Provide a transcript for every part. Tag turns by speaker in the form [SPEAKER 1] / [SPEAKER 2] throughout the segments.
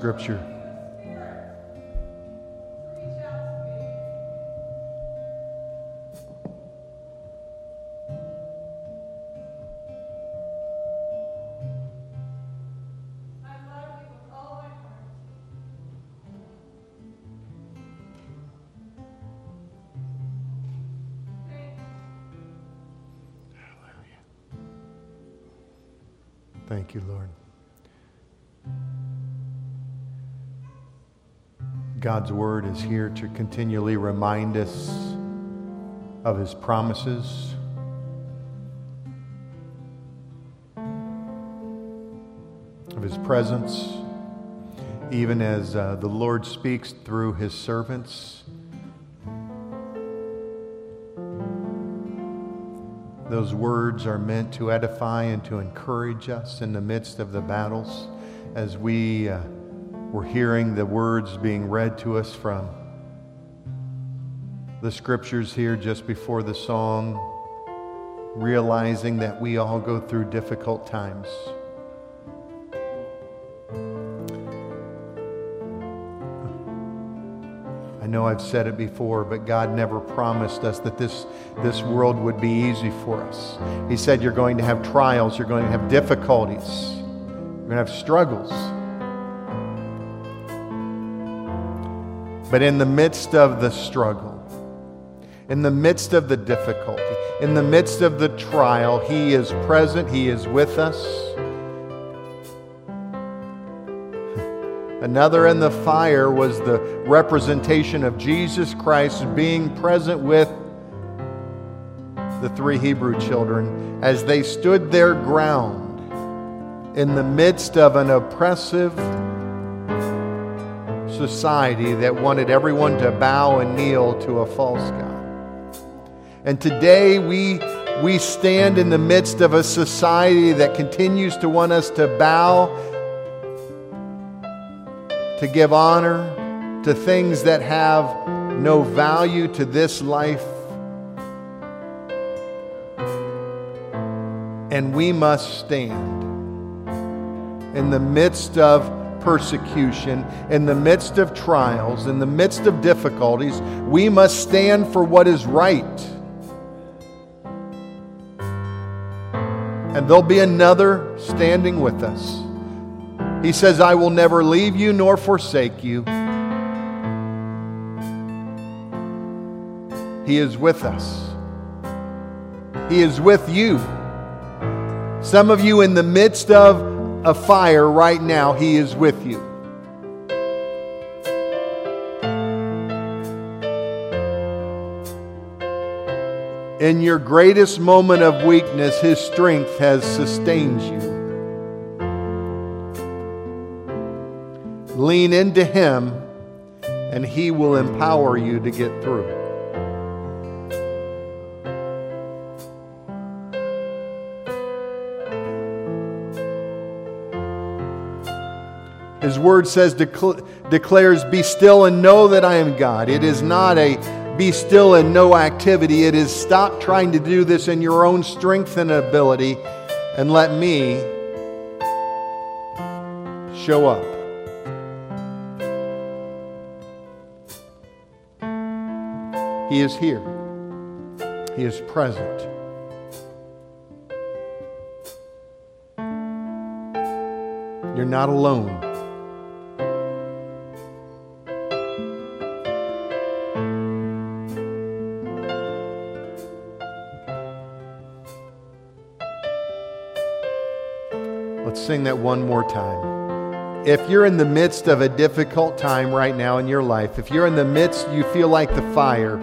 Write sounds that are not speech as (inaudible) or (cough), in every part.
[SPEAKER 1] Scripture. God's word is here to continually remind us of his promises. Of his presence, even as uh, the Lord speaks through his servants. Those words are meant to edify and to encourage us in the midst of the battles as we uh, were hearing the words being read to us from the scriptures here just before the song, realizing that we all go through difficult times. I know I've said it before, but God never promised us that this, this world would be easy for us. He said, You're going to have trials, you're going to have difficulties, you're going to have struggles. But in the midst of the struggle, in the midst of the difficulty, in the midst of the trial, He is present, He is with us. Another in the fire was the representation of Jesus Christ being present with the three Hebrew children as they stood their ground in the midst of an oppressive society that wanted everyone to bow and kneel to a false God. And today we, we stand in the midst of a society that continues to want us to bow to give honor to things that have no value to this life. And we must stand in the midst of persecution, in the midst of trials, in the midst of difficulties. We must stand for what is right. And there'll be another standing with us. He says, I will never leave you nor forsake you. He is with us. He is with you. Some of you in the midst of a fire right now, He is with you. In your greatest moment of weakness, His strength has sustained you. Lean into Him, and He will empower you to get through. His word says, declares, Be still and know that I am God. It is not a be still and no activity. It is stop trying to do this in your own strength and ability and let me show up. He is here, He is present. You're not alone. Sing that one more time.
[SPEAKER 2] if you're in the midst of a difficult time right now in your life, if you're in the midst, you feel like the fire,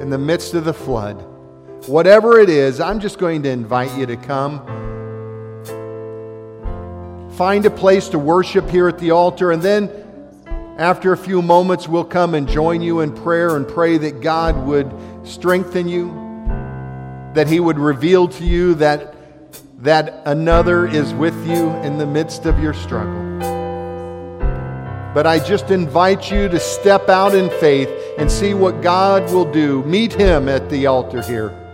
[SPEAKER 2] in the midst of the flood, whatever it is, I'm just going to invite you to come. Find a place to worship here at the altar, and then after a few moments, we'll come and join you in prayer and pray that God would strengthen you, that He would reveal to you that, that another is with you in the midst of your struggle. But I just invite you to step out in faith and see what God will do. Meet Him at the altar here.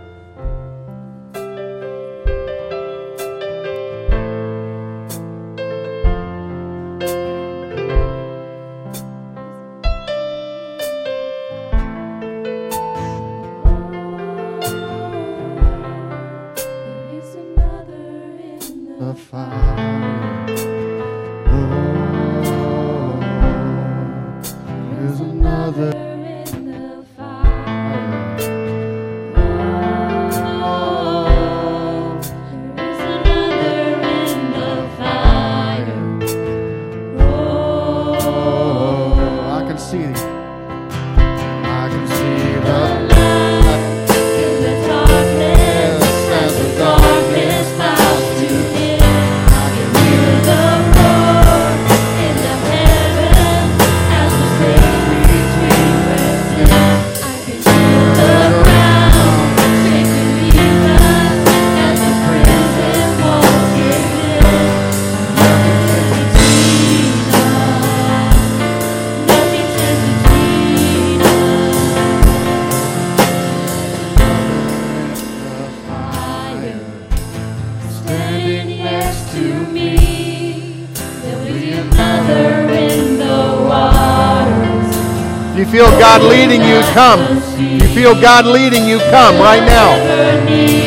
[SPEAKER 2] Feel God leading you, come. You feel God leading you, come right now.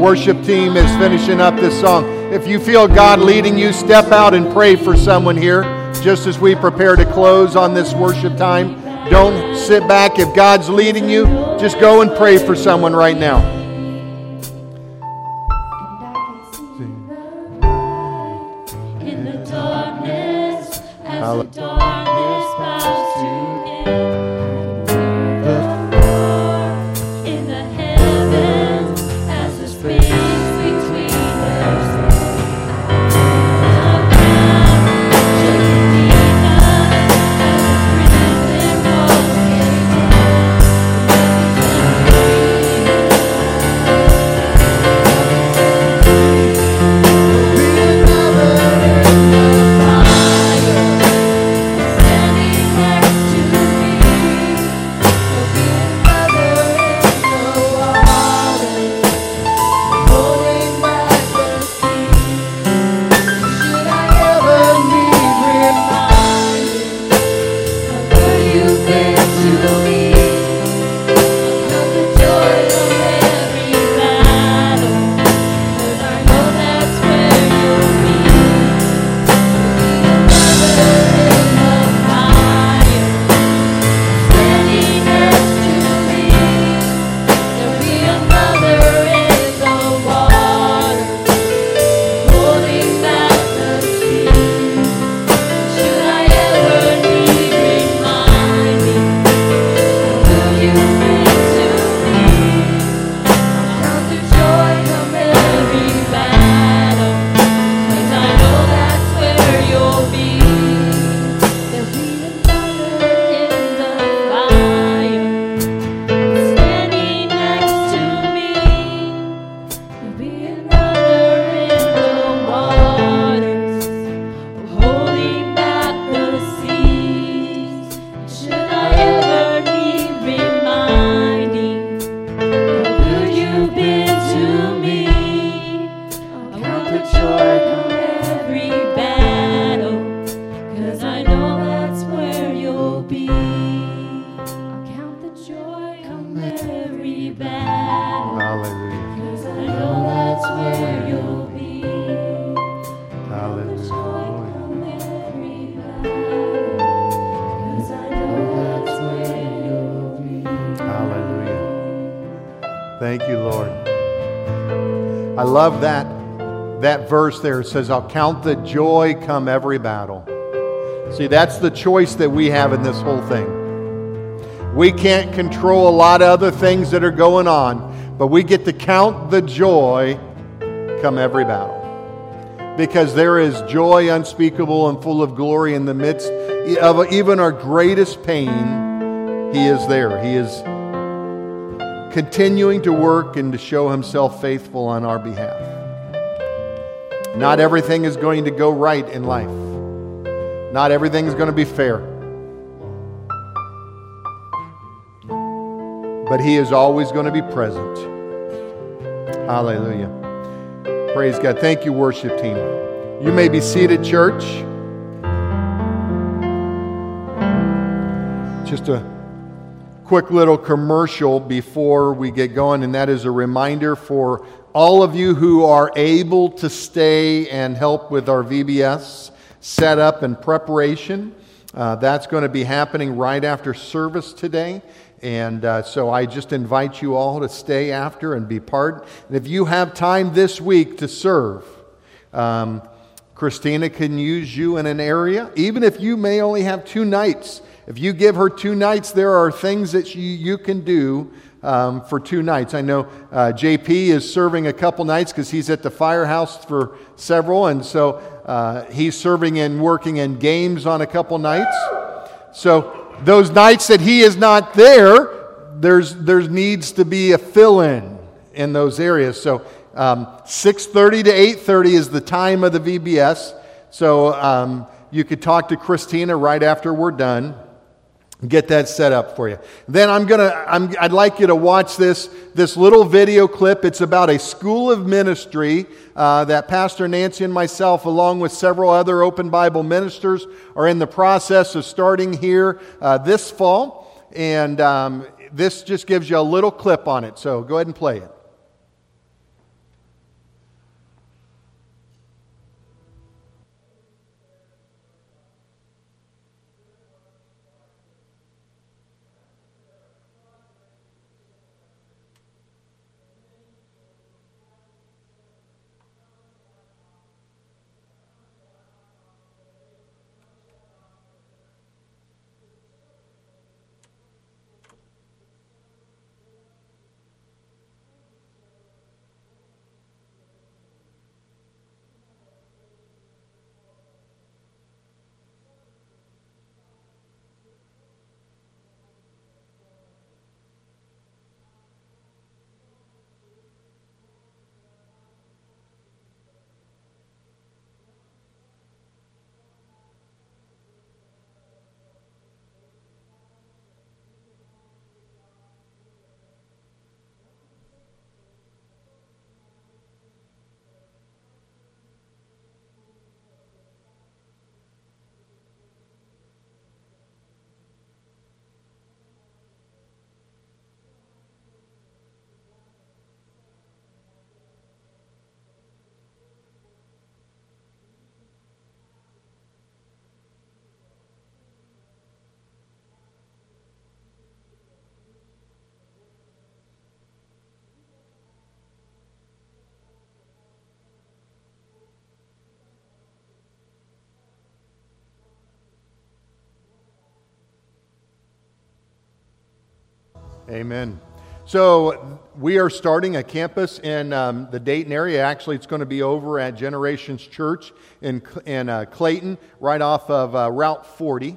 [SPEAKER 2] Worship team is finishing up this song. If you feel God leading you, step out and pray for someone here just as we prepare to close on this worship time. Don't sit back. If God's leading you, just go and pray for someone right now. back. Hallelujah.
[SPEAKER 1] Cause I know that's where you'll be. Hallelujah. Thank you, Lord. I love that that verse there. It says, "I'll count the joy come every battle." See, that's the choice that we have in this whole thing. We can't control a lot of other things that are going on, but we get to count the joy come every battle. Because there is joy unspeakable and full of glory in the midst of even our greatest pain. He is there. He is continuing to work and to show himself faithful on our behalf. Not everything is going to go right in life, not everything is going to be fair. But he is always going to be present. Hallelujah. Praise God. Thank you, worship team. You may be seated, church. Just a quick little commercial before we get going, and that is a reminder for all of you who are able to stay and help with our VBS setup and preparation. Uh, that's going to be happening right after service today. And uh, so I just invite you all to stay after and be part. And if you have time this week to serve, um, Christina can use you in an area, even if you may only have two nights. If you give her two nights, there are things that you, you can do um, for two nights. I know uh, JP is serving a couple nights because he's at the firehouse for several, and so uh, he's serving and working in games on a couple nights. So those nights that he is not there, there's there needs to be a fill in in those areas. So um, 6:30 to 8:30 is the time of the VBS. So um, you could talk to Christina right after we're done get that set up for you. Then i'm gonna I'm, i'd like you to watch this this little video clip. It's about a school of ministry uh, that pastor nancy and myself along with several other open bible ministers are in the process of starting here uh, this fall. And um, this just gives you a little clip on it. So go ahead and play it Amen. So we are starting a campus in um, the Dayton area. Actually, it's going to be over at Generations Church in, in uh, Clayton, right off of uh, Route 40.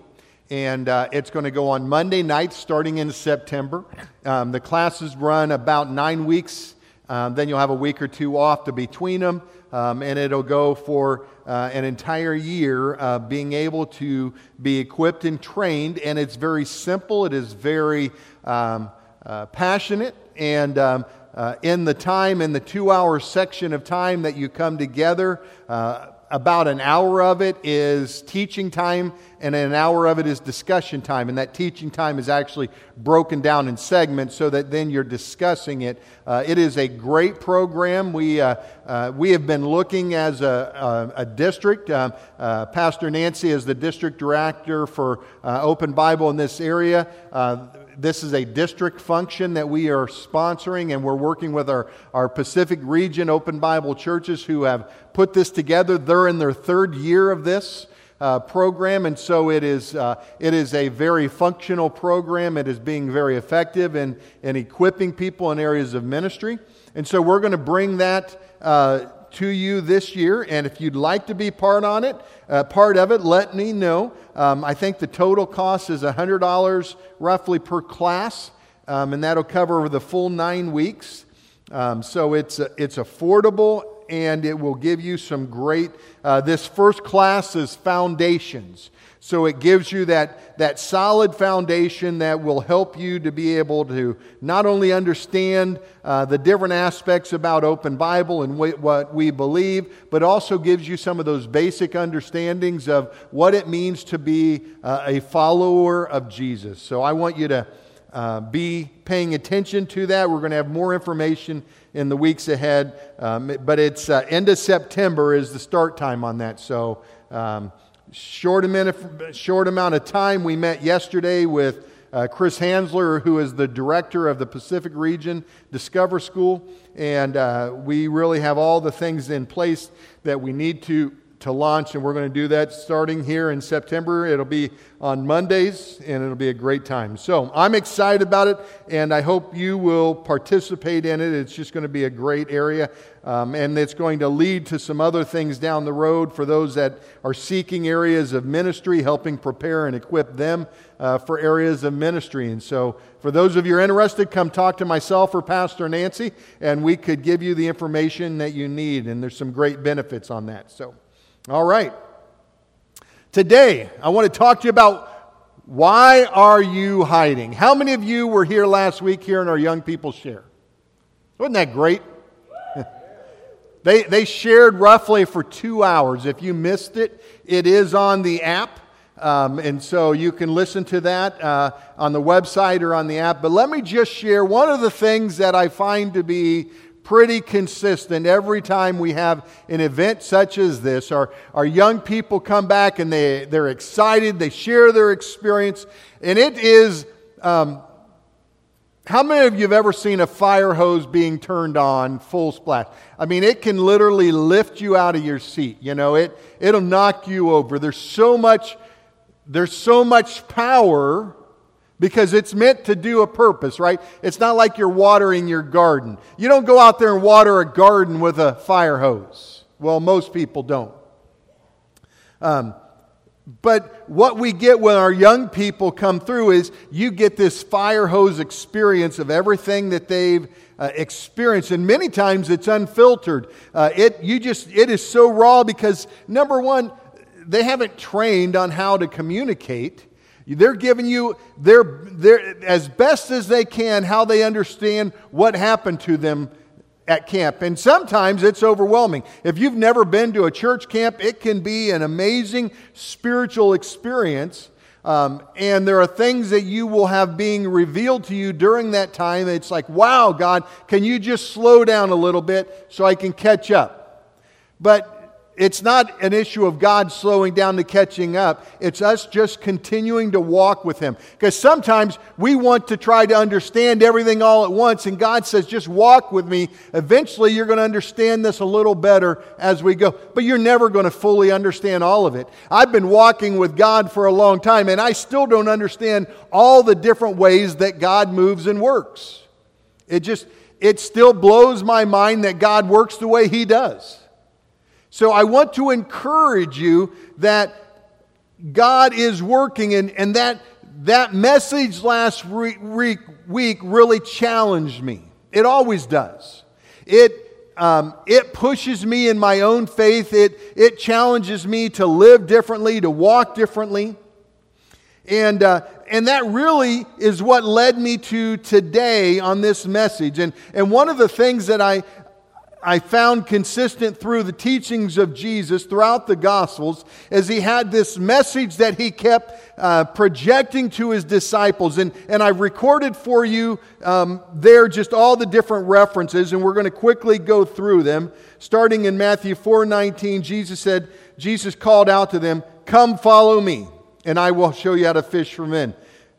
[SPEAKER 1] And uh, it's going to go on Monday nights starting in September. Um, the classes run about nine weeks. Um, then you'll have a week or two off to between them. Um, and it'll go for uh, an entire year uh, being able to be equipped and trained. And it's very simple, it is very um, uh, passionate and um, uh, in the time, in the two hour section of time that you come together, uh, about an hour of it is teaching time, and an hour of it is discussion time. And that teaching time is actually broken down in segments so that then you're discussing it. Uh, it is a great program. We, uh, uh, we have been looking as a, a, a district. Uh, uh, Pastor Nancy is the district director for uh, Open Bible in this area this is a district function that we are sponsoring, and we're working with our, our Pacific region Open Bible churches who have put this together. They're in their third year of this. Uh, program, and so it is, uh, it is a very functional program. It is being very effective in, in equipping people in areas of ministry. And so we're going to bring that uh, to you this year. And if you'd like to be part on it, uh, part of it, let me know. Um, I think the total cost is $100 roughly per class, um, and that'll cover the full nine weeks. Um, so it's, uh, it's affordable and it will give you some great. Uh, this first class is foundations. So it gives you that, that solid foundation that will help you to be able to not only understand uh, the different aspects about Open Bible and what we believe, but also gives you some of those basic understandings of what it means to be uh, a follower of Jesus. So I want you to uh, be paying attention to that. We're going to have more information in the weeks ahead, um, but it's uh, end of September is the start time on that. So. Um, Short amount, short amount of time. We met yesterday with uh, Chris Hansler, who is the director of the Pacific Region Discover School, and uh, we really have all the things in place that we need to to launch, and we're going to do that starting here in September. It'll be on Mondays, and it'll be a great time. So I'm excited about it, and I hope you will participate in it. It's just going to be a great area, um, and it's going to lead to some other things down the road for those that are seeking areas of ministry, helping prepare and equip them uh, for areas of ministry. And so, for those of you interested, come talk to myself or Pastor Nancy, and we could give you the information that you need. And there's some great benefits on that. So. All right. Today, I want to talk to you about why are you hiding? How many of you were here last week hearing our young people share? Wasn't that great? (laughs) they, they shared roughly for two hours. If you missed it, it is on the app. Um, and so you can listen to that uh, on the website or on the app. But let me just share one of the things that I find to be pretty consistent every time we have an event such as this. Our, our young people come back and they, they're excited, they share their experience, and it is. Um, how many of you have ever seen a fire hose being turned on full splash? I mean, it can literally lift you out of your seat. You know, it, it'll knock you over. There's so much, there's so much power because it's meant to do a purpose, right? It's not like you're watering your garden. You don't go out there and water a garden with a fire hose. Well, most people don't. Um, but what we get when our young people come through is you get this fire hose experience of everything that they've uh, experienced, and many times it's unfiltered. Uh, it you just it is so raw because number one, they haven't trained on how to communicate. They're giving you their, their, as best as they can how they understand what happened to them at camp. And sometimes it's overwhelming. If you've never been to a church camp, it can be an amazing spiritual experience. Um, and there are things that you will have being revealed to you during that time. It's like, wow, God, can you just slow down a little bit so I can catch up? But it's not an issue of God slowing down to catching up. It's us just continuing to walk with Him. Because sometimes we want to try to understand everything all at once, and God says, just walk with me. Eventually, you're going to understand this a little better as we go. But you're never going to fully understand all of it. I've been walking with God for a long time, and I still don't understand all the different ways that God moves and works. It just, it still blows my mind that God works the way He does. So I want to encourage you that God is working, and, and that, that message last week, week really challenged me. It always does. It, um, it pushes me in my own faith, it, it challenges me to live differently, to walk differently. And, uh, and that really is what led me to today on this message. And, and one of the things that I, I found consistent through the teachings of Jesus throughout the Gospels as he had this message that he kept uh, projecting to his disciples. And, and I've recorded for you um, there just all the different references, and we're going to quickly go through them. Starting in Matthew 4 19, Jesus said, Jesus called out to them, Come follow me, and I will show you how to fish for men.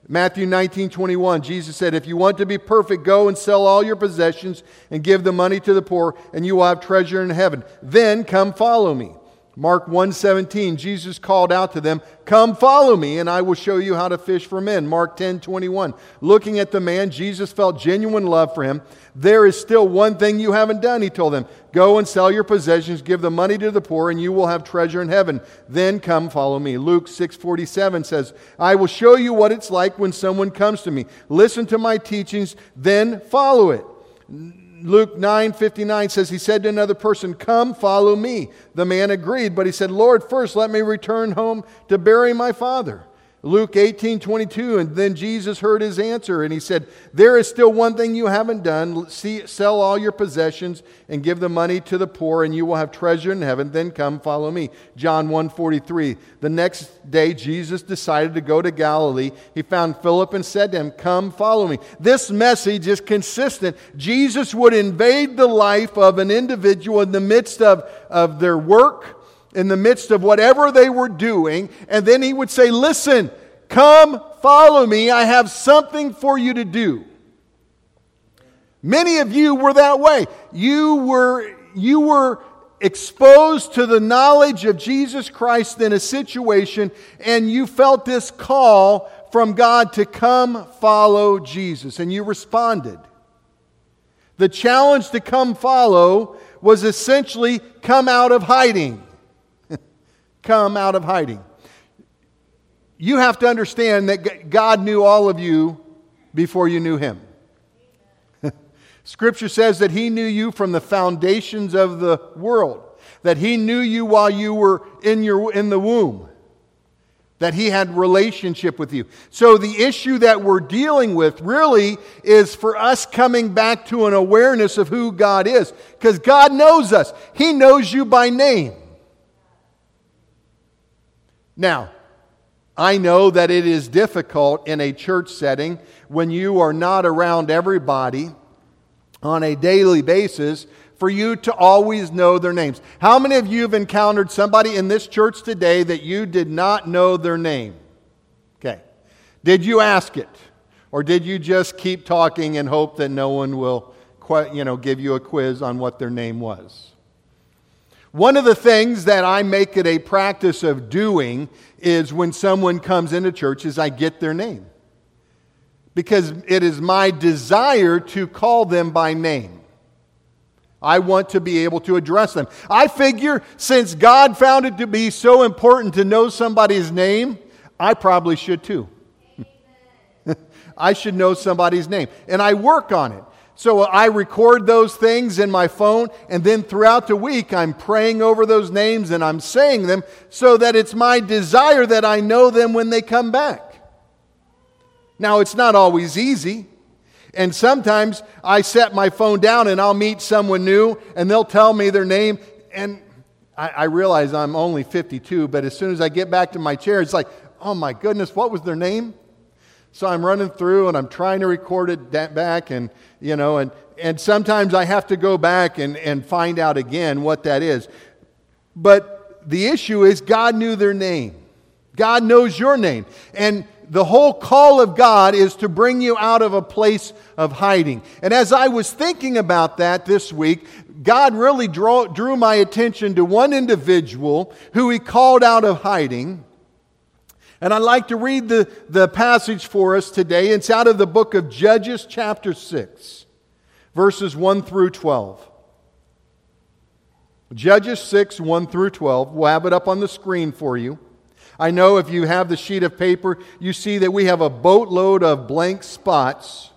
[SPEAKER 1] Matthew 19, 21, Jesus said, If you want to be perfect, go and sell all your possessions and give the money to the poor, and you will have treasure in heaven. Then come follow me. Mark 1:17 Jesus called out to them, "Come follow me and I will show you how to fish for men." Mark 10:21 Looking at the man, Jesus felt genuine love for him. "There is still one thing you haven't done," he told them. "Go and sell your possessions, give the money to the poor, and you will have treasure in heaven. Then come follow me." Luke 6:47 says, "I will show you what it's like when someone comes to me. Listen to my teachings, then follow it." Luke 9 59 says, He said to another person, Come, follow me. The man agreed, but he said, Lord, first let me return home to bury my father. Luke 18, 22, and then Jesus heard his answer, and he said, There is still one thing you haven't done. See, sell all your possessions and give the money to the poor, and you will have treasure in heaven. Then come follow me. John 1, 43. The next day, Jesus decided to go to Galilee. He found Philip and said to him, Come follow me. This message is consistent. Jesus would invade the life of an individual in the midst of, of their work in the midst of whatever they were doing, and then he would say, Listen, come follow me. I have something for you to do. Many of you were that way. You were, you were exposed to the knowledge of Jesus Christ in a situation, and you felt this call from God to come follow Jesus, and you responded. The challenge to come follow was essentially come out of hiding come out of hiding. You have to understand that God knew all of you before you knew Him. (laughs) Scripture says that He knew you from the foundations of the world, that He knew you while you were in, your, in the womb, that He had relationship with you. So the issue that we're dealing with really is for us coming back to an awareness of who God is, because God knows us, He knows you by name. Now, I know that it is difficult in a church setting when you are not around everybody on a daily basis for you to always know their names. How many of you have encountered somebody in this church today that you did not know their name? Okay. Did you ask it? Or did you just keep talking and hope that no one will you know, give you a quiz on what their name was? One of the things that I make it a practice of doing is when someone comes into church is I get their name. Because it is my desire to call them by name. I want to be able to address them. I figure since God found it to be so important to know somebody's name, I probably should too. (laughs) I should know somebody's name. And I work on it. So I record those things in my phone, and then throughout the week, I'm praying over those names and I'm saying them so that it's my desire that I know them when they come back. Now, it's not always easy. And sometimes I set my phone down and I'll meet someone new and they'll tell me their name. And I, I realize I'm only 52, but as soon as I get back to my chair, it's like, oh my goodness, what was their name? So I'm running through and I'm trying to record it back and, you know, and, and sometimes I have to go back and, and find out again what that is. But the issue is God knew their name. God knows your name. And the whole call of God is to bring you out of a place of hiding. And as I was thinking about that this week, God really drew, drew my attention to one individual who he called out of hiding. And I'd like to read the, the passage for us today. It's out of the book of Judges, chapter 6, verses 1 through 12. Judges 6, 1 through 12. We'll have it up on the screen for you. I know if you have the sheet of paper, you see that we have a boatload of blank spots.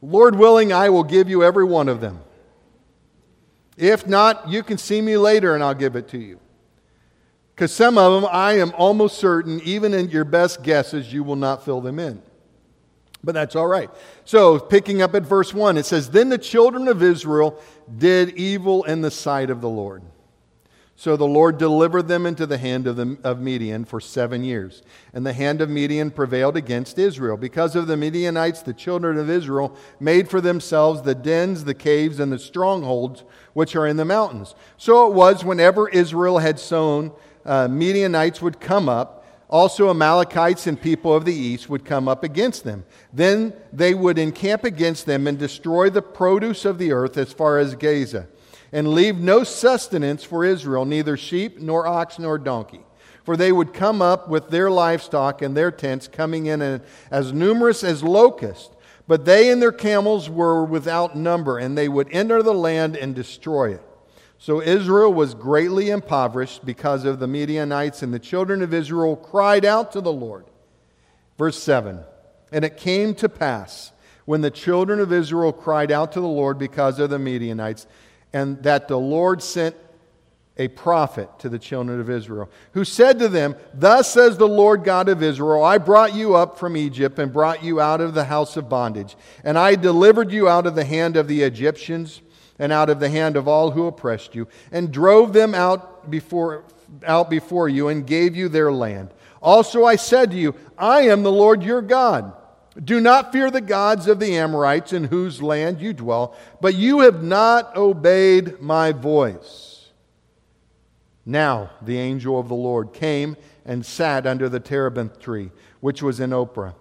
[SPEAKER 1] Lord willing, I will give you every one of them. If not, you can see me later and I'll give it to you. Because some of them, I am almost certain, even in your best guesses, you will not fill them in. But that's all right. So, picking up at verse 1, it says, Then the children of Israel did evil in the sight of the Lord. So the Lord delivered them into the hand of, the, of Midian for seven years. And the hand of Midian prevailed against Israel. Because of the Midianites, the children of Israel made for themselves the dens, the caves, and the strongholds which are in the mountains. So it was whenever Israel had sown uh, Midianites would come up Also, Amalekites and people of the east would come up against them. Then they would encamp against them and destroy the produce of the earth as far as Gaza, and leave no sustenance for Israel, neither sheep, nor ox, nor donkey. For they would come up with their livestock and their tents, coming in as numerous as locusts. But they and their camels were without number, and they would enter the land and destroy it. So Israel was greatly impoverished because of the Midianites, and the children of Israel cried out to the Lord. Verse 7 And it came to pass when the children of Israel cried out to the Lord because of the Midianites, and that the Lord sent a prophet to the children of Israel, who said to them, Thus says the Lord God of Israel, I brought you up from Egypt and brought you out of the house of bondage, and I delivered you out of the hand of the Egyptians and out of the hand of all who oppressed you, and drove them out before, out before you, and gave you their land. Also I said to you, I am the Lord your God. Do not fear the gods of the Amorites in whose land you dwell, but you have not obeyed my voice. Now the angel of the Lord came and sat under the terebinth tree, which was in Ophrah,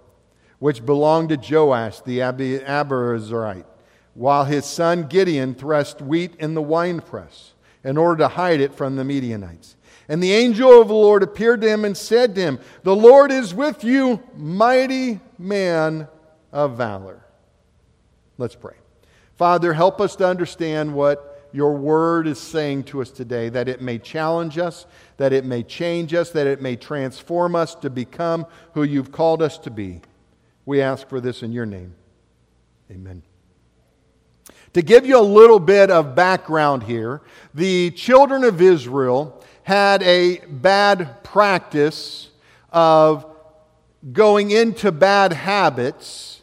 [SPEAKER 1] which belonged to Joash the Abiezrite while his son Gideon threshed wheat in the winepress in order to hide it from the Midianites. And the angel of the Lord appeared to him and said to him, The Lord is with you, mighty man of valor. Let's pray. Father, help us to understand what your word is saying to us today, that it may challenge us, that it may change us, that it may transform us to become who you've called us to be. We ask for this in your name. Amen. To give you a little bit of background here, the children of Israel had a bad practice of going into bad habits,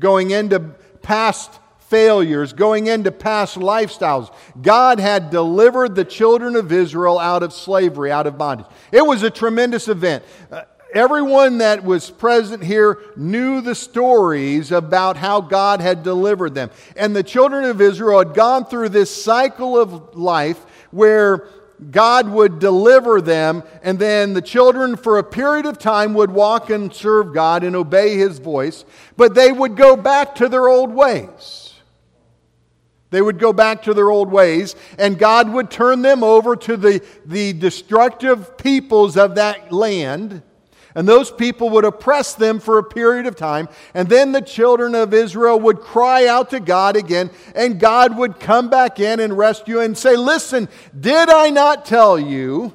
[SPEAKER 1] going into past failures, going into past lifestyles. God had delivered the children of Israel out of slavery, out of bondage. It was a tremendous event. Uh, Everyone that was present here knew the stories about how God had delivered them. And the children of Israel had gone through this cycle of life where God would deliver them, and then the children, for a period of time, would walk and serve God and obey His voice, but they would go back to their old ways. They would go back to their old ways, and God would turn them over to the, the destructive peoples of that land and those people would oppress them for a period of time. And then the children of Israel would cry out to God again, and God would come back in and rescue and say, Listen, did I not tell you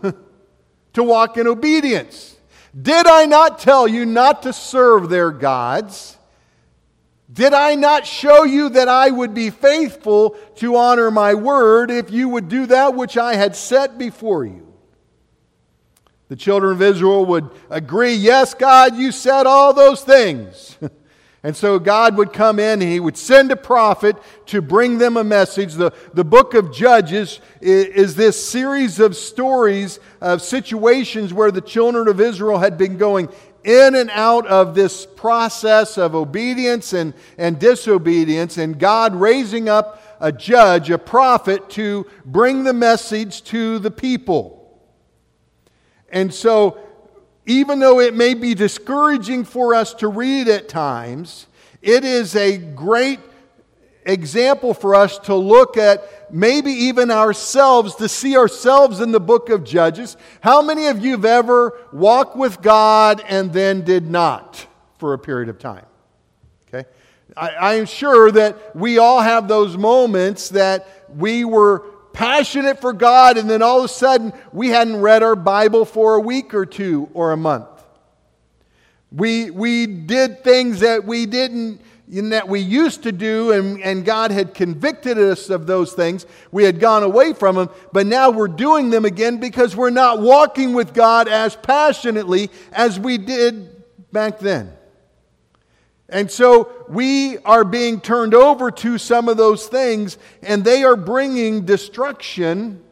[SPEAKER 1] (laughs) to walk in obedience? Did I not tell you not to serve their gods? Did I not show you that I would be faithful to honor my word if you would do that which I had set before you? The children of Israel would agree, Yes, God, you said all those things. (laughs) and so God would come in and he would send a prophet to bring them a message. The, the book of Judges is, is this series of stories of situations where the children of Israel had been going in and out of this process of obedience and, and disobedience, and God raising up a judge, a prophet, to bring the message to the people. And so, even though it may be discouraging for us to read at times, it is a great example for us to look at maybe even ourselves, to see ourselves in the book of Judges. How many of you have ever walked with God and then did not for a period of time? Okay? I, am sure that we all have those moments that we were passionate for God, and then all of a sudden we hadn't read our Bible for a week or two or a month. We, we did things that we didn't, that we used to do, and, and God had convicted us of those things. We had gone away from them, but now we're doing them again because we're not walking with God as passionately as we did back then. And so we are being turned over to some of those things, and they are bringing destruction.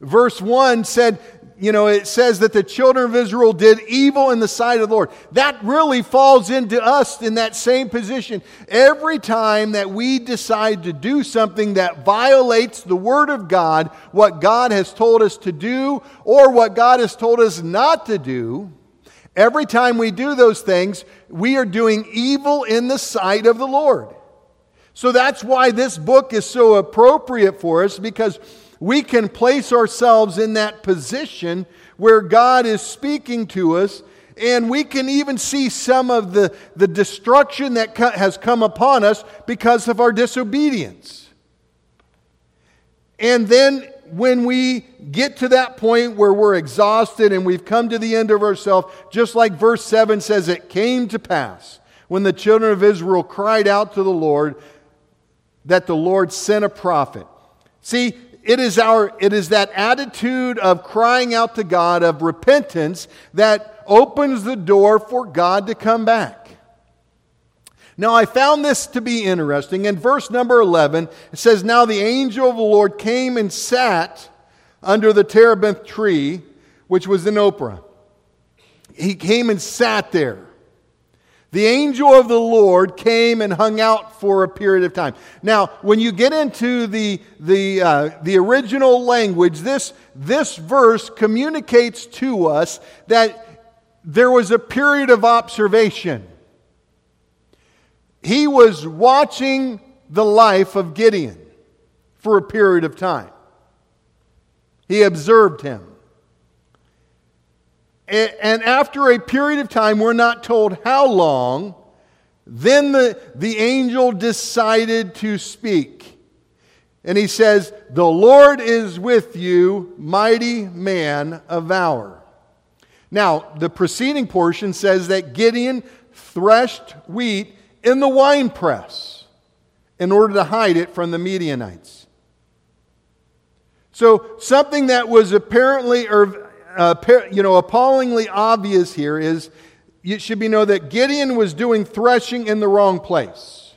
[SPEAKER 1] Verse 1 said, you know, it says that the children of Israel did evil in the sight of the Lord. That really falls into us in that same position. Every time that we decide to do something that violates the Word of God, what God has told us to do, or what God has told us not to do, every time we do those things, we are doing evil in the sight of the Lord. So that's why this book is so appropriate for us because we can place ourselves in that position where God is speaking to us, and we can even see some of the, the destruction that co- has come upon us because of our disobedience. And then when we get to that point where we're exhausted and we've come to the end of ourselves, just like verse 7 says, it came to pass when the children of Israel cried out to the Lord that the Lord sent a prophet. See, it is, our, it is that attitude of crying out to God, of repentance, that opens the door for God to come back. Now, I found this to be interesting. In verse number 11, it says, Now the angel of the Lord came and sat under the terebinth tree, which was in Ophrah. He came and sat there the angel of the Lord came and hung out for a period of time. Now, when you get into the, the, uh, the original language, this, this verse communicates to us that there was a period of observation. He was watching the life of Gideon for a period of time, he observed him. And after a period of time, we're not told how long, then the, the angel decided to speak. And he says, The Lord is with you, mighty man of valor. Now, the preceding portion says that Gideon threshed wheat in the winepress in order to hide it from the Midianites. So, something that was apparently, or uh, you know, appallingly obvious here is it should be known that Gideon was doing threshing in the wrong place.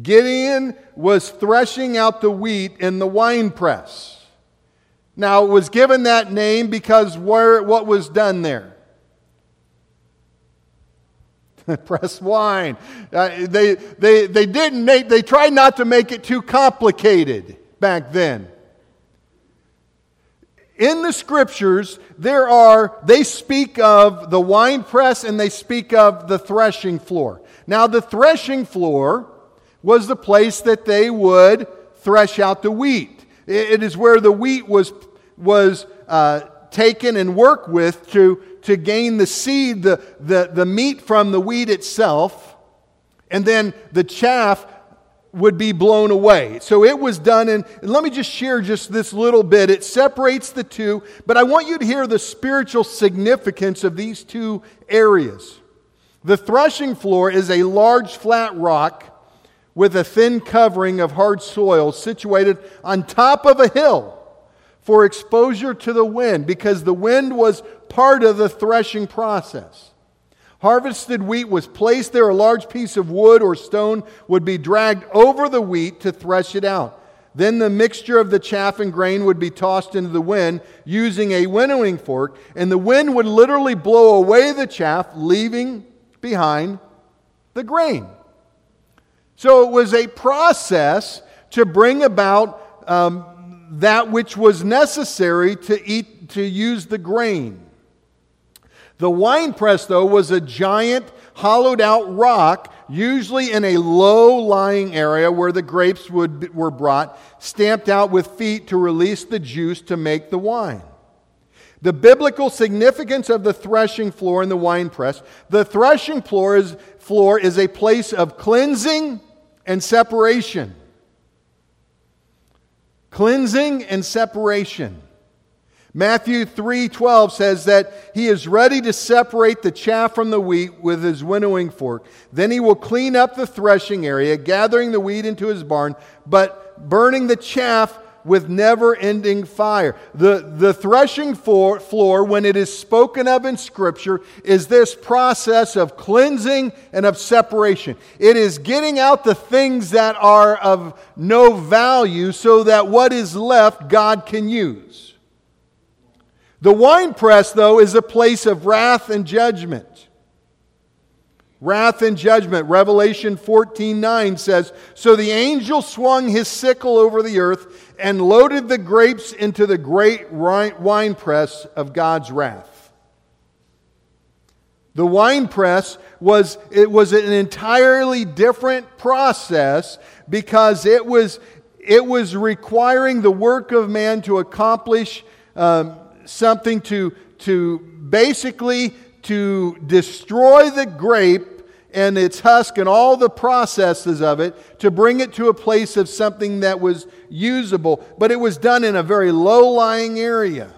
[SPEAKER 1] Gideon was threshing out the wheat in the wine press. Now, it was given that name because where, what was done there? (laughs) press wine. Uh, they, they, they didn't make, they tried not to make it too complicated back then. In the scriptures, there are, they speak of the wine press and they speak of the threshing floor. Now, the threshing floor was the place that they would thresh out the wheat. It is where the wheat was, was uh, taken and worked with to, to gain the seed, the, the, the meat from the wheat itself, and then the chaff would be blown away. So it was done, and, and, let me just share just this little bit. It separates the two, but I want you to hear the spiritual significance of these two areas. The threshing floor is a large flat rock with a thin covering of hard soil situated on top of a hill for exposure to the wind because the wind was part of the threshing process. Harvested wheat was placed there. A large piece of wood or stone would be dragged over the wheat to thresh it out. Then the mixture of the chaff and grain would be tossed into the wind using a winnowing fork, and the wind would literally blow away the chaff, leaving behind the grain. So it was a process to bring about um, that which was necessary to eat, to use the grain. The wine press, though, was a giant hollowed out rock, usually in a low lying area where the grapes would, were brought, stamped out with feet to release the juice to make the wine. The biblical significance of the threshing floor and the wine press the threshing floor is, floor is a place of cleansing and separation. Cleansing and separation. Matthew 3:12 says that he is ready to separate the chaff from the wheat with his winnowing fork. Then he will clean up the threshing area, gathering the wheat into his barn, but burning the chaff with never ending fire. The, the threshing floor, floor, when it is spoken of in Scripture, is this process of cleansing and of separation. It is getting out the things that are of no value so that what is left God can use. The winepress, though, is a place of wrath and judgment wrath and judgment. Revelation 14 9 says, So the angel swung his sickle over the earth and loaded the grapes into the great winepress of God's wrath. The winepress was, it was an entirely different process because it was, it was requiring the work of man to accomplish um, something to, to basically to destroy the grape and its husk and all the processes of it to bring it to a place of something that was usable, but it was done in a very low lying area.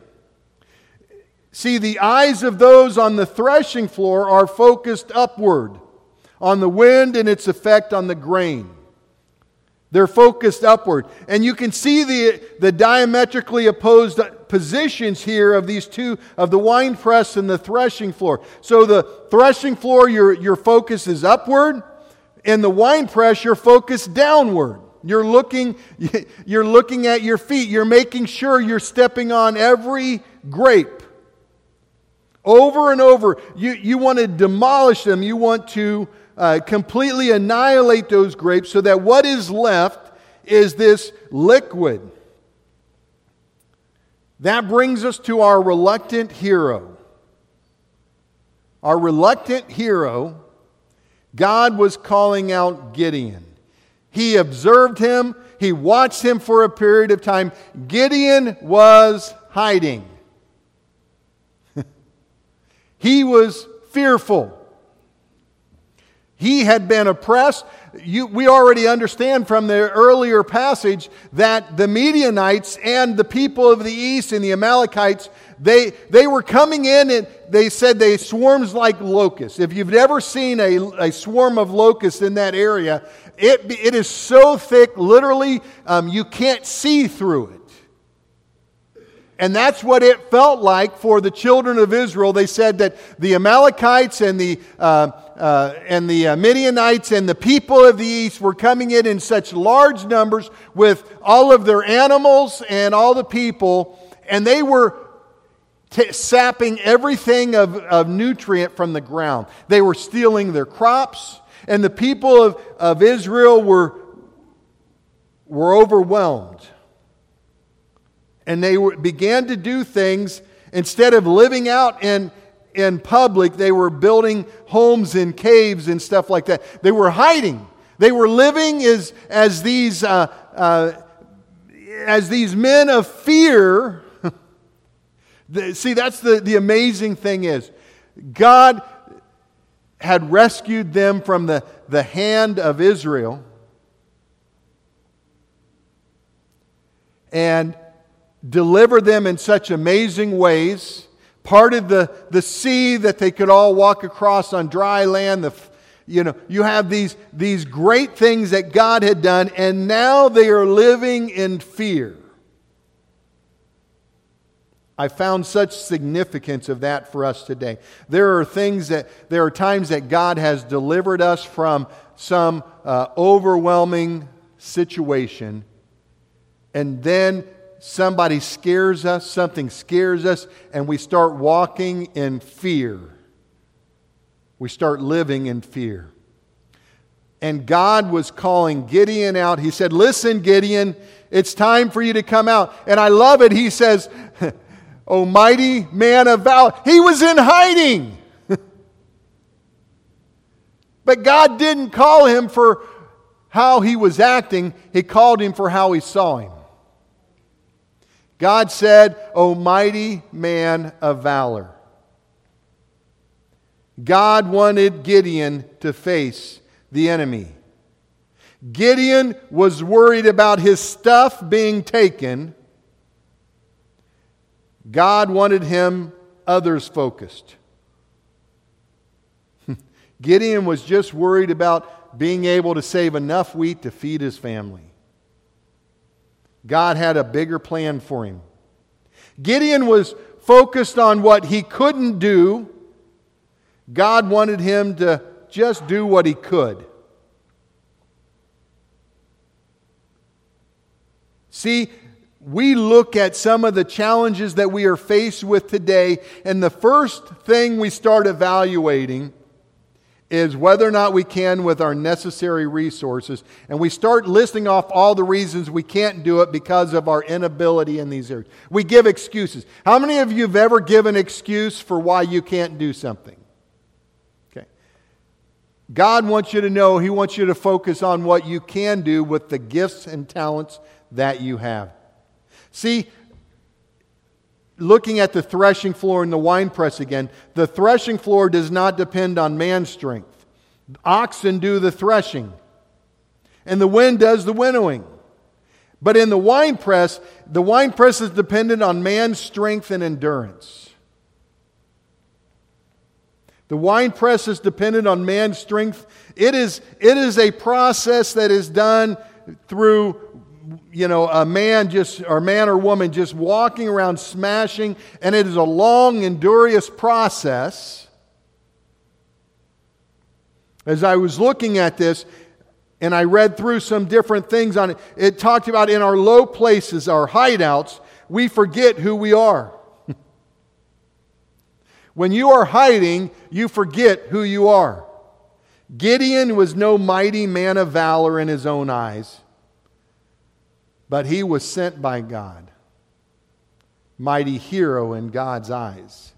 [SPEAKER 1] See, the eyes of those on the threshing floor are focused upward on the wind and its effect on the grain. They're focused upward. And you can see the, the diametrically opposed positions here of these two, of the wine press and the threshing floor. So the threshing floor, your, your focus is upward. and the wine press, your focus downward. You're looking, (laughs) you're looking at your feet. You're making sure you're stepping on every grape. Over and over. You, you want to demolish them. You want to uh, completely annihilate those grapes so that what is left is this liquid. That brings us to our reluctant hero. Our reluctant hero, God was calling out Gideon. He observed him, he watched him for a period of time. Gideon was hiding, (laughs) he was fearful. He had been oppressed. You, we already understand from the earlier passage that the Midianites and the people of the east and the Amalekites, they, they were coming in and they said they swarms like locusts. If you've ever seen a, a swarm of locusts in that area, it, it is so thick, literally, um, you can't see through it. And that's what it felt like for the children of Israel. They said that the Amalekites and the, uh, uh, and the uh, Midianites and the people of the east were coming in in such large numbers with all of their animals and all the people, and they were t- sapping everything of, of nutrient from the ground. They were stealing their crops, and the people of, of Israel were, were overwhelmed and they were, began to do things instead of living out in, in public, they were building homes in caves and stuff like that. They were hiding. They were living as, as, these, uh, uh, as these men of fear. (laughs) See, that's the, the amazing thing is God had rescued them from the, the hand of Israel. And delivered them in such amazing ways, parted the, the sea that they could all walk across on dry land. The, you know, you have these, these great things that God had done, and now they are living in fear. I found such significance of that for us today. There are things that, there are times that God has delivered us from some uh, overwhelming situation, and then somebody scares us, something scares us, and we start walking in fear. We start living in fear. And God was calling Gideon out. He said, Listen, Gideon, it's time for you to come out. And I love it. He says, (laughs) O oh, mighty man of valor. He was in hiding. (laughs) but God didn't call him for how he was acting, He called him for how he saw him. God said, O mighty man of valor. God wanted Gideon to face the enemy. Gideon was worried about his stuff being taken. God wanted him others focused. (laughs) Gideon was just worried about being able to save enough wheat to feed his family. God had a bigger plan for him. Gideon was focused on what he couldn't do. God wanted him to just do what he could. See, we look at some of the challenges that we are faced with today, and the first thing we start evaluating is whether or not we can with our necessary resources. And we start listing off all the reasons we can't do it because of our inability in these areas. We give excuses. How many of you have ever given an excuse for why you can't do something? Okay. God wants you to know, He wants you to focus on what you can do with the gifts and talents that you have. See, looking at the threshing floor and the wine press again, the threshing floor does not depend on man's strength. Oxen do the threshing, and the wind does the winnowing. But in the wine press, the wine press is dependent on man's strength and endurance. The wine press is dependent on man's strength. It is, it is a process that is done through you know, a man just, or man or woman just walking around smashing, and it is a long, endurous process. As I was looking at this, and I read through some different things on it, it talked about in our low places, our hideouts, we forget who we are. (laughs) when you are hiding, you forget who you are. Gideon was no mighty man of valor in his own eyes but he was sent by God. Mighty hero in God's eyes.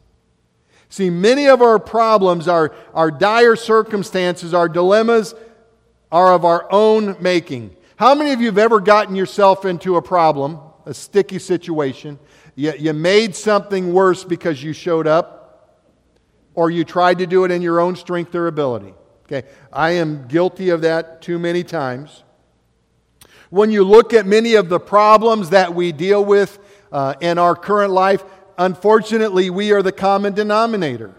[SPEAKER 1] See, many of our problems, our, our dire circumstances, our dilemmas are of our own making. How many of you have ever gotten yourself into a problem, a sticky situation? You, you made something worse because you showed up, or you tried to do it in your own strength or ability? Okay, I am guilty of that too many times. When you look at many of the problems that we deal with uh, in our current life, unfortunately, we are the common denominator.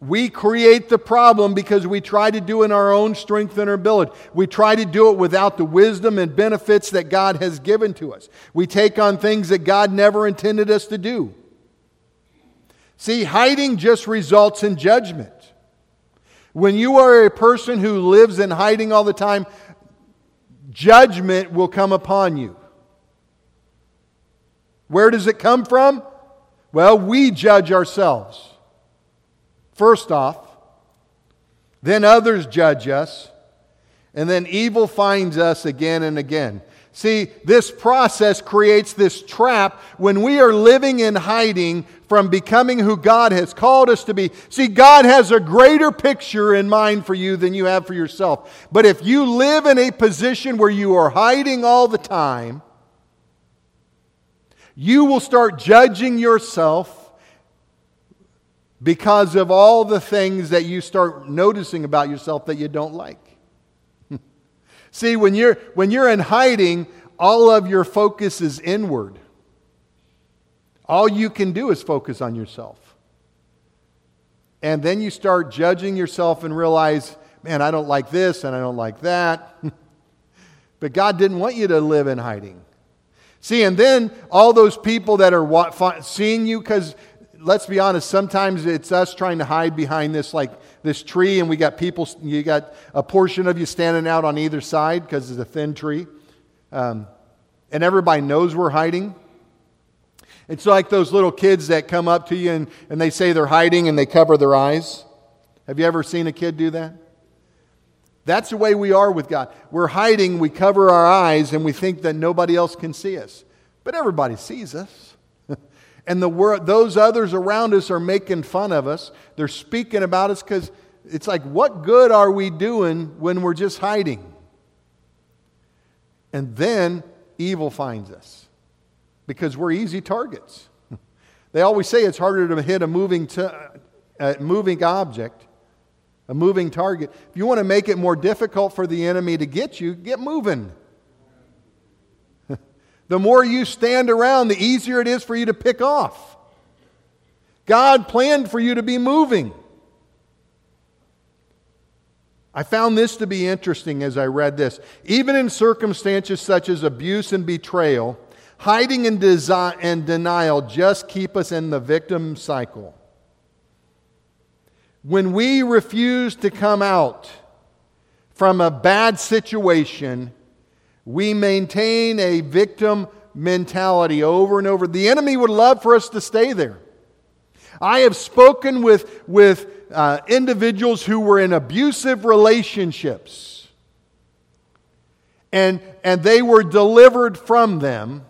[SPEAKER 1] We create the problem because we try to do in our own strength and our ability. We try to do it without the wisdom and benefits that God has given to us. We take on things that God never intended us to do. See, hiding just results in judgment. When you are a person who lives in hiding all the time, judgment will come upon you. Where does it come from? Well, we judge ourselves. First off, then others judge us, and then evil finds us again and again. See, this process creates this trap when we are living in hiding from becoming who God has called us to be. See, God has a greater picture in mind for you than you have for yourself. But if you live in a position where you are hiding all the time, you will start judging yourself because of all the things that you start noticing about yourself that you don't like. See, when you're, when you're in hiding, all of your focus is inward. All you can do is focus on yourself. And then you start judging yourself and realize, man, I don't like this and I don't like that. (laughs) but God didn't want you to live in hiding. See, and then all those people that are seeing you, because let's be honest, sometimes it's us trying to hide behind this like this tree, and we got people, you got a portion of you standing out on either side because it's a thin tree. Um, and everybody knows we're hiding. It's like those little kids that come up to you and, and they say they're hiding and they cover their eyes. Have you ever seen a kid do that? That's the way we are with God. We're hiding, we cover our eyes, and we think that nobody else can see us. But everybody sees us. And the wor- those others around us are making fun of us. They're speaking about us because it's like, what good are we doing when we're just hiding? And then evil finds us because we're easy targets. (laughs) They always say it's harder to hit a moving, t- a moving object, a moving target. If you want to make it more difficult for the enemy to get you, get moving. The more you stand around, the easier it is for you to pick off. God planned for you to be moving. I found this to be interesting as I read this. Even in circumstances such as abuse and betrayal, hiding and, desi- and denial just keep us in the victim cycle. When we refuse to come out from a bad situation, we maintain a victim mentality over and over. The enemy would love for us to stay there. I have spoken with, with uh, individuals who were in abusive relationships, and, and they were delivered from them,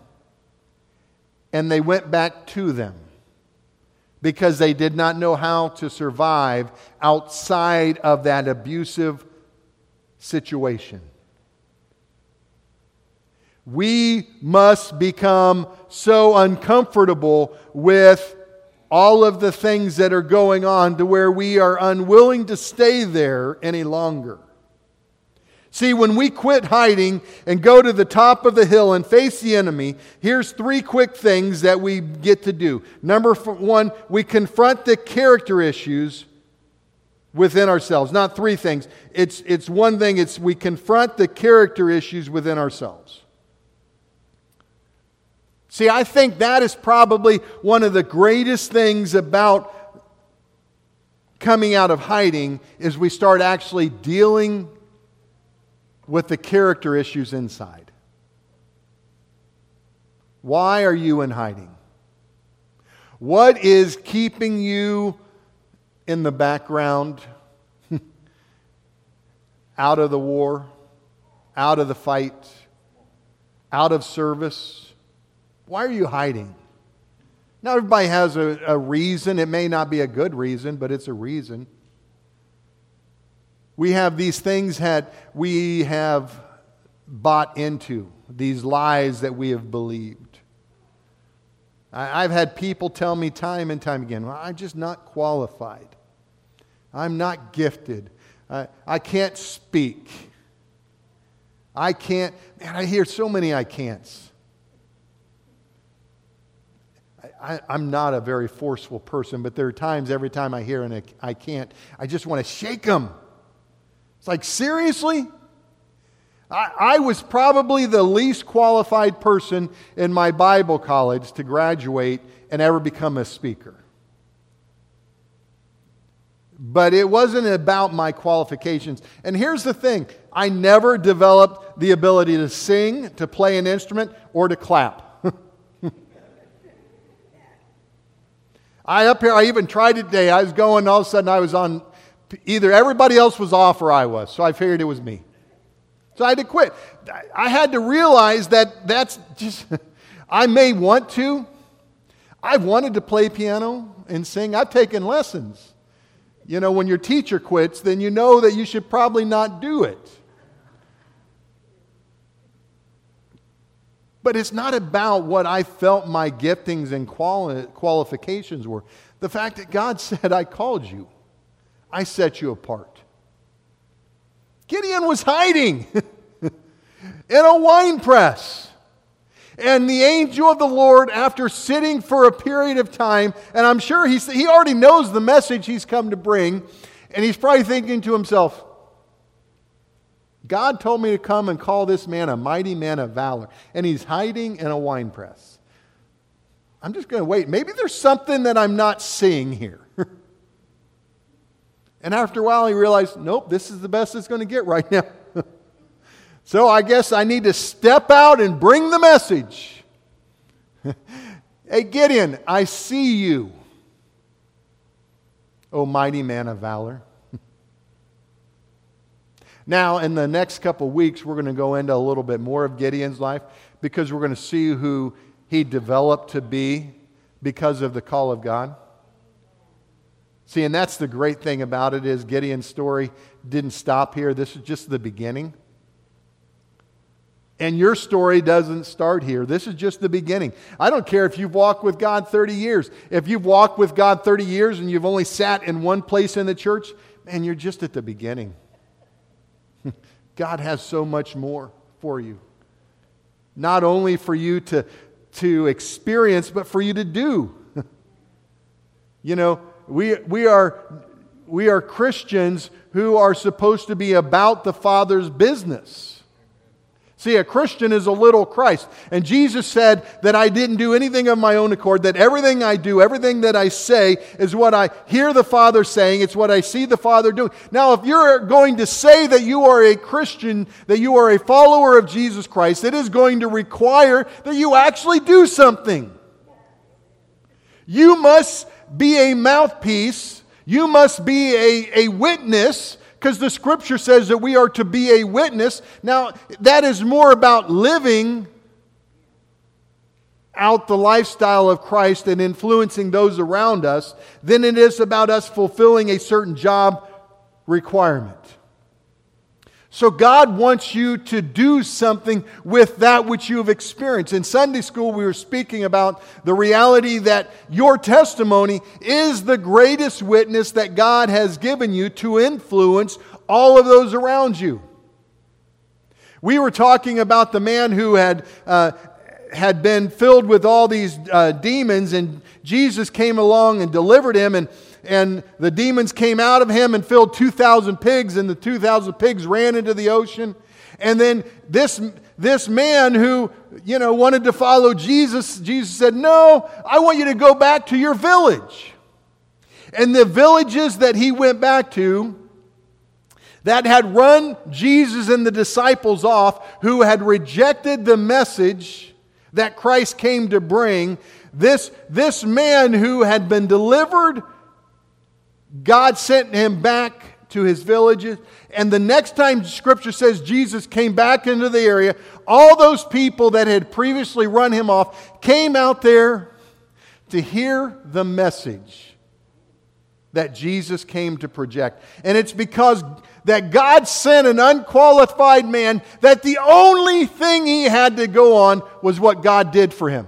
[SPEAKER 1] and they went back to them because they did not know how to survive outside of that abusive situation. We must become so uncomfortable with all of the things that are going on to where we are unwilling to stay there any longer. See, when we quit hiding and go to the top of the hill and face the enemy, here's three quick things that we get to do. Number one, we confront the character issues within ourselves. Not three things. It's, it's one thing, it's we confront the character issues within ourselves. See, I think that is probably one of the greatest things about coming out of hiding is we start actually dealing with the character issues inside. Why are you in hiding? What is keeping you in the background, (laughs) out of the war, out of the fight, out of service? Why are you hiding? Now, everybody has a, a reason. It may not be a good reason, but it's a reason. We have these things that we have bought into, these lies that we have believed. I, I've had people tell me time and time again, well, I'm just not qualified. I'm not gifted. I, I can't speak. I can't. Man, I hear so many I can'ts. I, am not a very forceful person, but there are times every time I hear and I can't, I just want to shake them. It's like, seriously? I, I was probably the least qualified person in my Bible college to graduate and ever become a speaker. But it wasn't about my qualifications. And here's the thing I never developed the ability to sing, to play an instrument, or to clap. I up here, I even tried it today. I was going, all of a sudden I was on, either everybody else was off or I was. So I figured it was me. So I had to quit. I had to realize that that's just, (laughs) I may want to. I've wanted to play piano and sing. I've taken lessons. You know, when your teacher quits, then you know that you should probably not do it. But it's not about what I felt my giftings and quali- qualifications were. The fact that God (laughs) said, I called you, I set you apart. Gideon was hiding (laughs) in a wine press. And the angel of the Lord, after sitting for a period of time, and I'm sure he's, he already knows the message he's come to bring, and he's probably thinking to himself, God told me to come and call this man a mighty man of valor, and he's hiding in a wine press. I'm just going to wait. Maybe there's something that I'm not seeing here. (laughs) and after a while, he realized, nope, this is the best it's going to get right now. (laughs) so I guess I need to step out and bring the message. (laughs) hey, Gideon, I see you, O mighty man of valor. Now, in the next couple weeks, we're going to go into a little bit more of Gideon's life because we're going to see who he developed to be because of the call of God. See, and that's the great thing about it is Gideon's story didn't stop here. This is just the beginning. And your story doesn't start here. This is just the beginning. I don't care if you've walked with God 30 years. If you've walked with God 30 years and you've only sat in one place in the church, man, you're just at the beginning. (laughs) God has so much more for you. Not only for you to, to experience, but for you to do. (laughs) you know, we, we are, we are Christians who are supposed to be about the Father's business. See, a Christian is a little Christ. And Jesus said that I didn't do anything of my own accord, that everything I do, everything that I say is what I hear the Father saying, it's what I see the Father doing. Now, if you're going to say that you are a Christian, that you are a follower of Jesus Christ, it is going to require that you actually do something. You must be a mouthpiece, you must be a, a witness because the scripture says that we are to be a witness. Now, that is more about living out the lifestyle of Christ and influencing those around us than it is about us fulfilling a certain job requirement. So, God wants you to do something with that which you have experienced. In Sunday school, we were speaking about the reality that your testimony is the greatest witness that God has given you to influence all of those around you. We were talking about the man who had, uh, had been filled with all these uh, demons, and Jesus came along and delivered him. And and the demons came out of him and filled 2,000 pigs, and the 2,000 pigs ran into the ocean. And then this, this man who, you know, wanted to follow Jesus, Jesus said, No, I want you to go back to your village. And the villages that he went back to, that had run Jesus and the disciples off, who had rejected the message that Christ came to bring, this, this man who had been delivered God sent him back to his villages. And the next time scripture says Jesus came back into the area, all those people that had previously run him off came out there to hear the message that Jesus came to project. And it's because that God sent an unqualified man that the only thing he had to go on was what God did for him.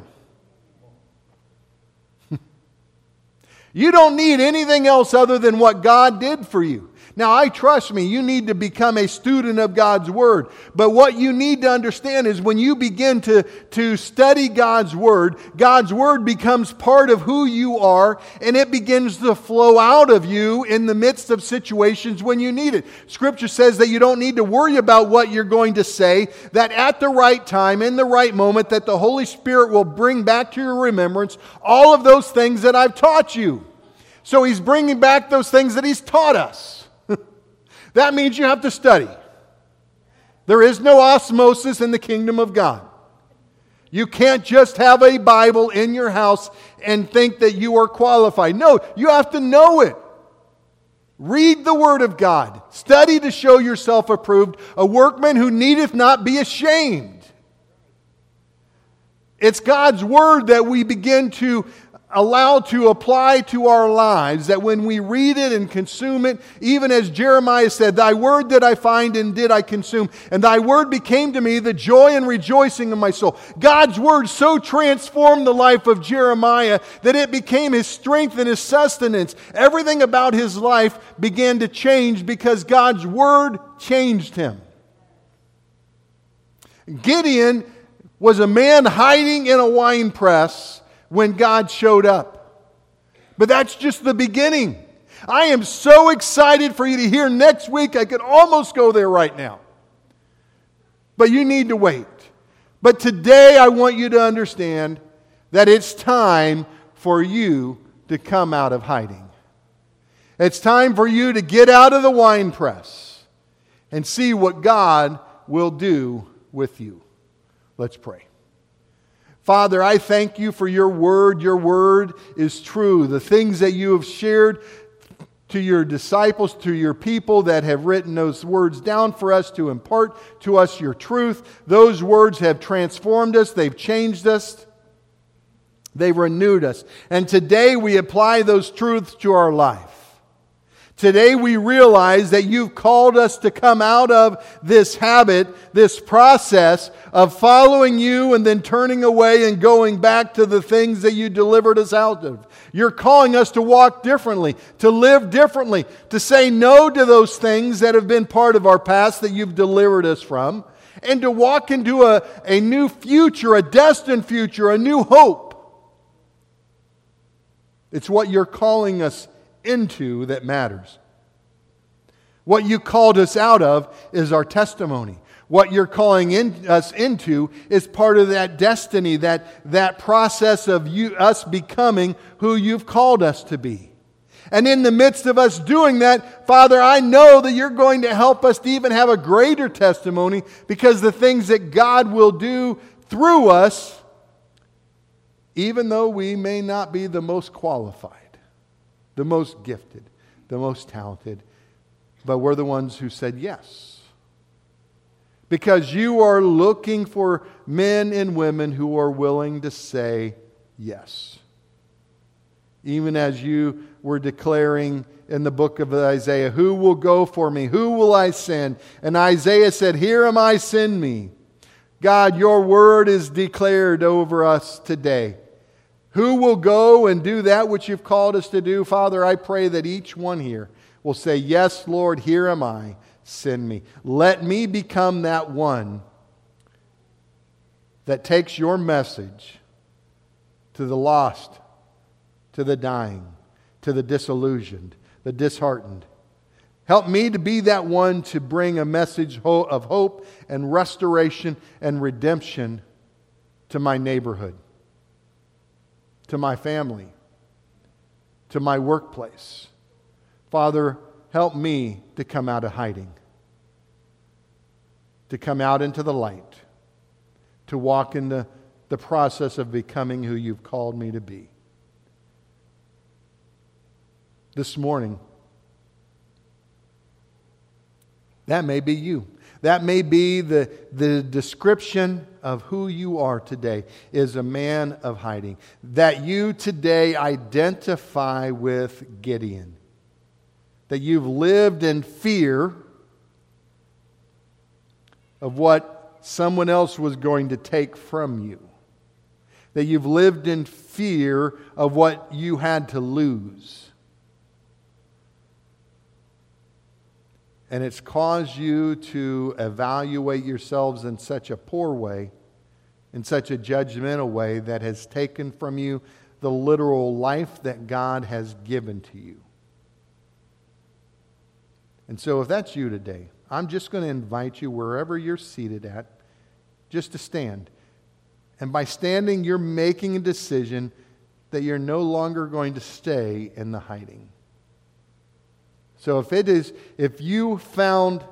[SPEAKER 1] You don't need anything else other than what God did for you. Now, I trust me, you need to become a student of God's Word. But what you need to understand is when you begin to, to study God's Word, God's Word becomes part of who you are, and it begins to flow out of you in the midst of situations when you need it. Scripture says that you don't need to worry about what you're going to say, that at the right time, in the right moment, that the Holy Spirit will bring back to your remembrance all of those things that I've taught you. So he's bringing back those things that he's taught us. That means you have to study. There is no osmosis in the kingdom of God. You can't just have a Bible in your house and think that you are qualified. No, you have to know it. Read the Word of God. Study to show yourself approved, a workman who needeth not be ashamed. It's God's Word that we begin to allowed to apply to our lives, that when we read it and consume it, even as Jeremiah said, Thy word did I find and did I consume, and thy word became to me the joy and rejoicing of my soul. God's word so transformed the life of Jeremiah that it became his strength and his sustenance. Everything about his life began to change because God's word changed him. Gideon was a man hiding in a wine press when God showed up. But that's just the beginning. I am so excited for you to hear next week. I could almost go there right now. But you need to wait. But today I want you to understand that it's time for you to come out of hiding. It's time for you to get out of the wine press and see what God will do with you. Let's pray. Father, I thank you for your word. Your word is true. The things that you have shared to your disciples, to your people that have written those words down for us to impart to us your truth, those words have transformed us, they've changed us, they've renewed us. And today we apply those truths to our life. Today we realize that you've called us to come out of this habit, this process of following you and then turning away and going back to the things that you delivered us out of. You're calling us to walk differently, to live differently, to say no to those things that have been part of our past that you've delivered us from, and to walk into a, a new future, a destined future, a new hope. It's what you're calling us into that matters. What you called us out of is our testimony. What you're calling in, us into is part of that destiny, that, that process of you, us becoming who you've called us to be. And in the midst of us doing that, Father, I know that you're going to help us to even have a greater testimony because the things that God will do through us, even though we may not be the most qualified, the most gifted, the most talented, but we're the ones who said yes. Because you are looking for men and women who are willing to say yes. Even as you were declaring in the book of Isaiah, Who will go for me? Who will I send? And Isaiah said, Here am I, send me. God, your word is declared over us today. Who will go and do that which you've called us to do? Father, I pray that each one here will say, Yes, Lord, here am I, send me. Let me become that one that takes your message to the lost, to the dying, to the disillusioned, the disheartened. Help me to be that one to bring a message of hope and restoration and redemption to my neighborhood, to my family, to my workplace. Father, help me to come out of hiding, to come out into the light, to walk in the, the process of becoming who you've called me to be this morning. That may be you. That may be the, the description of who you are today is a man of hiding. That you today identify with Gideon. That you've lived in fear of what someone else was going to take from you. That you've lived in fear of what you had to lose. And it's caused you to evaluate yourselves in such a poor way, in such a judgmental way, that has taken from you the literal life that God has given to you. And so, if that's you today, I'm just going to invite you wherever you're seated at, just to stand. And by standing, you're making a decision that you're no longer going to stay in the hiding. So if it is, if you found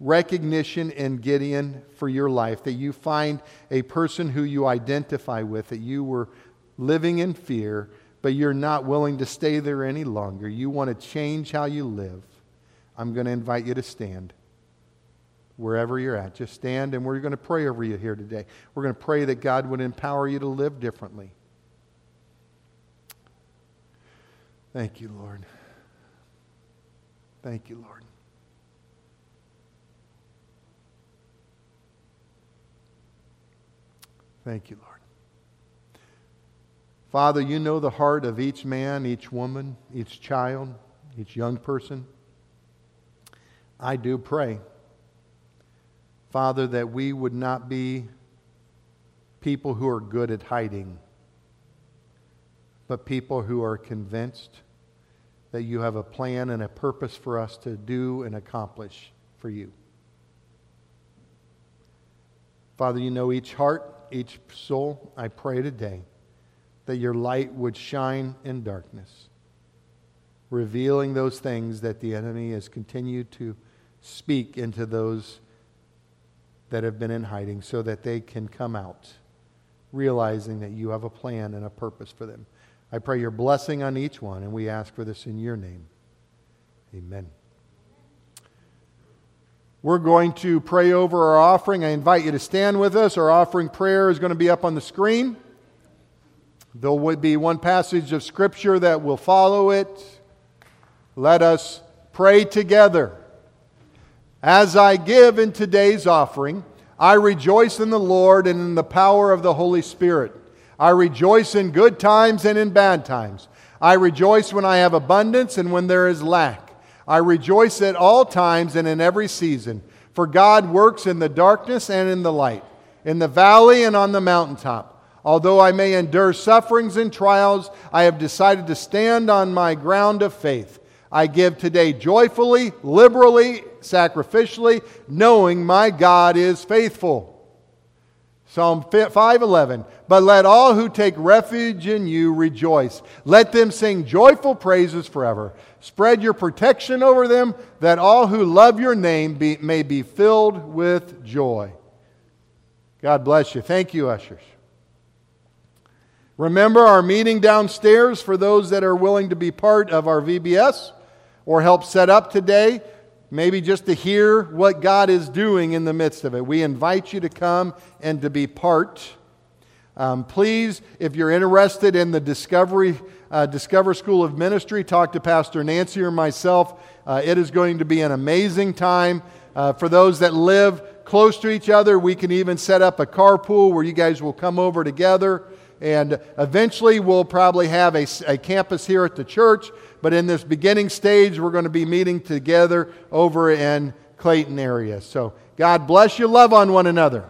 [SPEAKER 1] recognition in Gideon for your life, that you find a person who you identify with, that you were living in fear, but you're not willing to stay there any longer, you want to change how you live, I'm going to invite you to stand. Wherever you're at, just stand and we're going to pray over you here today. We're going to pray that God would empower you to live differently. Thank you, Lord. Thank you, Lord. Thank you, Lord. Father, you know the heart of each man, each woman, each child, each young person. I do pray, Father, that we would not be people who are good at hiding, but people who are convinced that you have a plan and a purpose for us to do and accomplish for you. Father, you know each heart, each soul. I pray today that your light would shine in darkness, revealing those things that the enemy has continued to speak into those that have been in hiding so that they can come out, realizing that you have a plan and a purpose for them. I pray your blessing on each one, and we ask for this in your name. Amen. We're going to pray over our offering. I invite you to stand with us. Our offering prayer is going to be up on the screen. There will be one passage of Scripture that will follow it. Let us pray together. As I give in today's offering, I rejoice in the Lord and in the power of the Holy Spirit. I rejoice in good times and in bad times. I rejoice when I have abundance and when there is lack. I rejoice at all times and in every season. For God works in the darkness and in the light, in the valley and on the mountaintop. Although I may endure sufferings and trials, I have decided to stand on my ground of faith. I give today joyfully, liberally, sacrificially, knowing my God is faithful. Psalm 5:11 But let all who take refuge in you rejoice. Let them sing joyful praises forever. Spread your protection over them that all who love your name be, may be filled with joy. God bless you. Thank you ushers. Remember our meeting downstairs for those that are willing to be part of our VBS or help set up today maybe just to hear what God is doing in the midst of it. We invite you to come and to be part. Um, please, if you're interested in the Discovery uh, Discover School of Ministry, talk to Pastor Nancy or myself. Uh, it is going to be an amazing time. Uh, for those that live close to each other, we can even set up a carpool where you guys will come over together. And eventually, we'll probably have a, a campus here at the church but in this beginning stage, we're going to be meeting together over in Clayton area. So God bless you. Love on one another.